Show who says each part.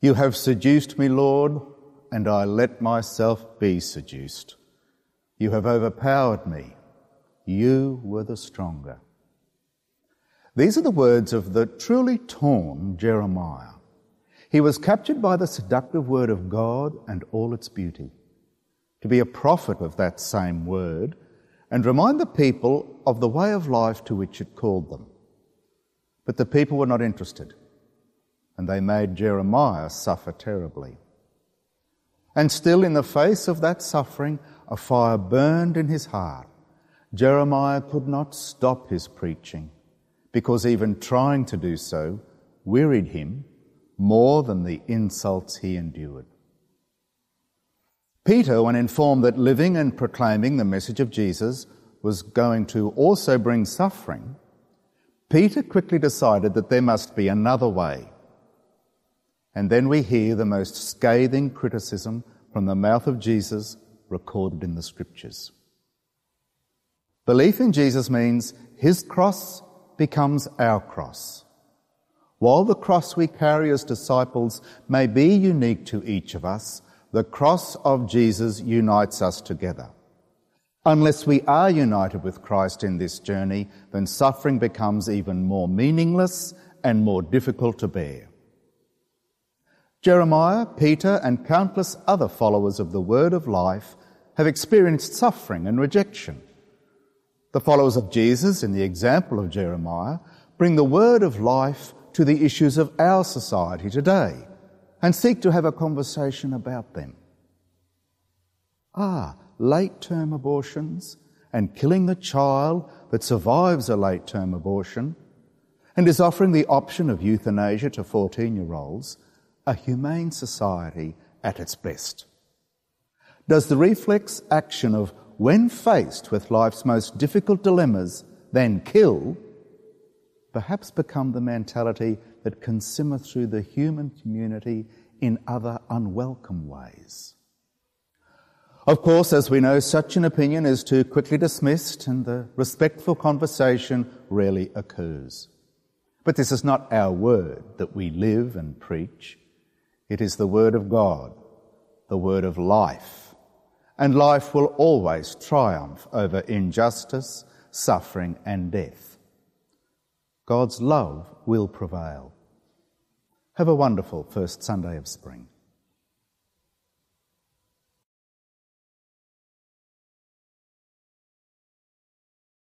Speaker 1: You have seduced me, Lord, and I let myself be seduced. You have overpowered me. You were the stronger. These are the words of the truly torn Jeremiah. He was captured by the seductive word of God and all its beauty. To be a prophet of that same word and remind the people of the way of life to which it called them. But the people were not interested, and they made Jeremiah suffer terribly. And still, in the face of that suffering, a fire burned in his heart. Jeremiah could not stop his preaching because even trying to do so wearied him more than the insults he endured. Peter, when informed that living and proclaiming the message of Jesus was going to also bring suffering, Peter quickly decided that there must be another way. And then we hear the most scathing criticism from the mouth of Jesus recorded in the scriptures. Belief in Jesus means his cross becomes our cross. While the cross we carry as disciples may be unique to each of us, the cross of Jesus unites us together. Unless we are united with Christ in this journey, then suffering becomes even more meaningless and more difficult to bear. Jeremiah, Peter, and countless other followers of the Word of Life have experienced suffering and rejection. The followers of Jesus, in the example of Jeremiah, bring the Word of Life to the issues of our society today and seek to have a conversation about them. Ah, late term abortions and killing the child that survives a late term abortion and is offering the option of euthanasia to 14 year olds, a humane society at its best. Does the reflex action of when faced with life's most difficult dilemmas, then kill, perhaps become the mentality that can simmer through the human community in other unwelcome ways. Of course, as we know, such an opinion is too quickly dismissed and the respectful conversation rarely occurs. But this is not our word that we live and preach. It is the word of God, the word of life. And life will always triumph over injustice, suffering, and death. God's love will prevail. Have a wonderful first Sunday of spring.